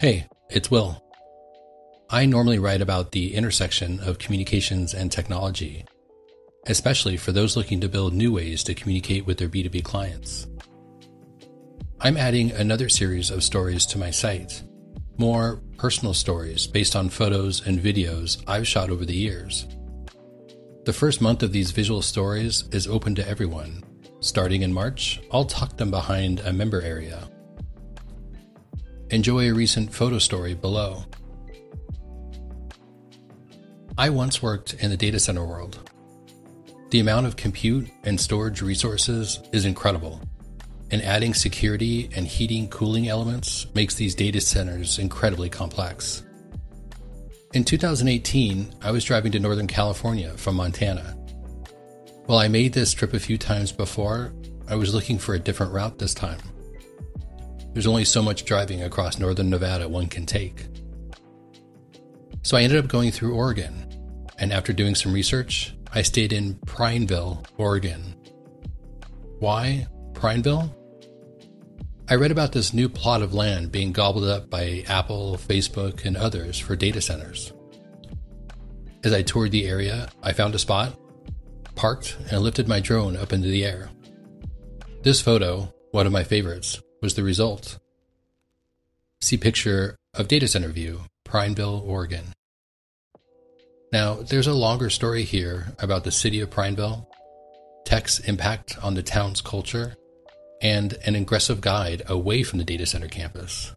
Hey, it's Will. I normally write about the intersection of communications and technology, especially for those looking to build new ways to communicate with their B2B clients. I'm adding another series of stories to my site, more personal stories based on photos and videos I've shot over the years. The first month of these visual stories is open to everyone. Starting in March, I'll tuck them behind a member area. Enjoy a recent photo story below. I once worked in the data center world. The amount of compute and storage resources is incredible, and adding security and heating cooling elements makes these data centers incredibly complex. In 2018, I was driving to Northern California from Montana. While I made this trip a few times before, I was looking for a different route this time. There's only so much driving across northern Nevada one can take. So I ended up going through Oregon and after doing some research, I stayed in Prineville, Oregon. Why Prineville? I read about this new plot of land being gobbled up by Apple, Facebook, and others for data centers. As I toured the area, I found a spot, parked, and lifted my drone up into the air. This photo, one of my favorites, was the result. See picture of data center view, Prineville, Oregon. Now, there's a longer story here about the city of Prineville, tech's impact on the town's culture, and an aggressive guide away from the data center campus.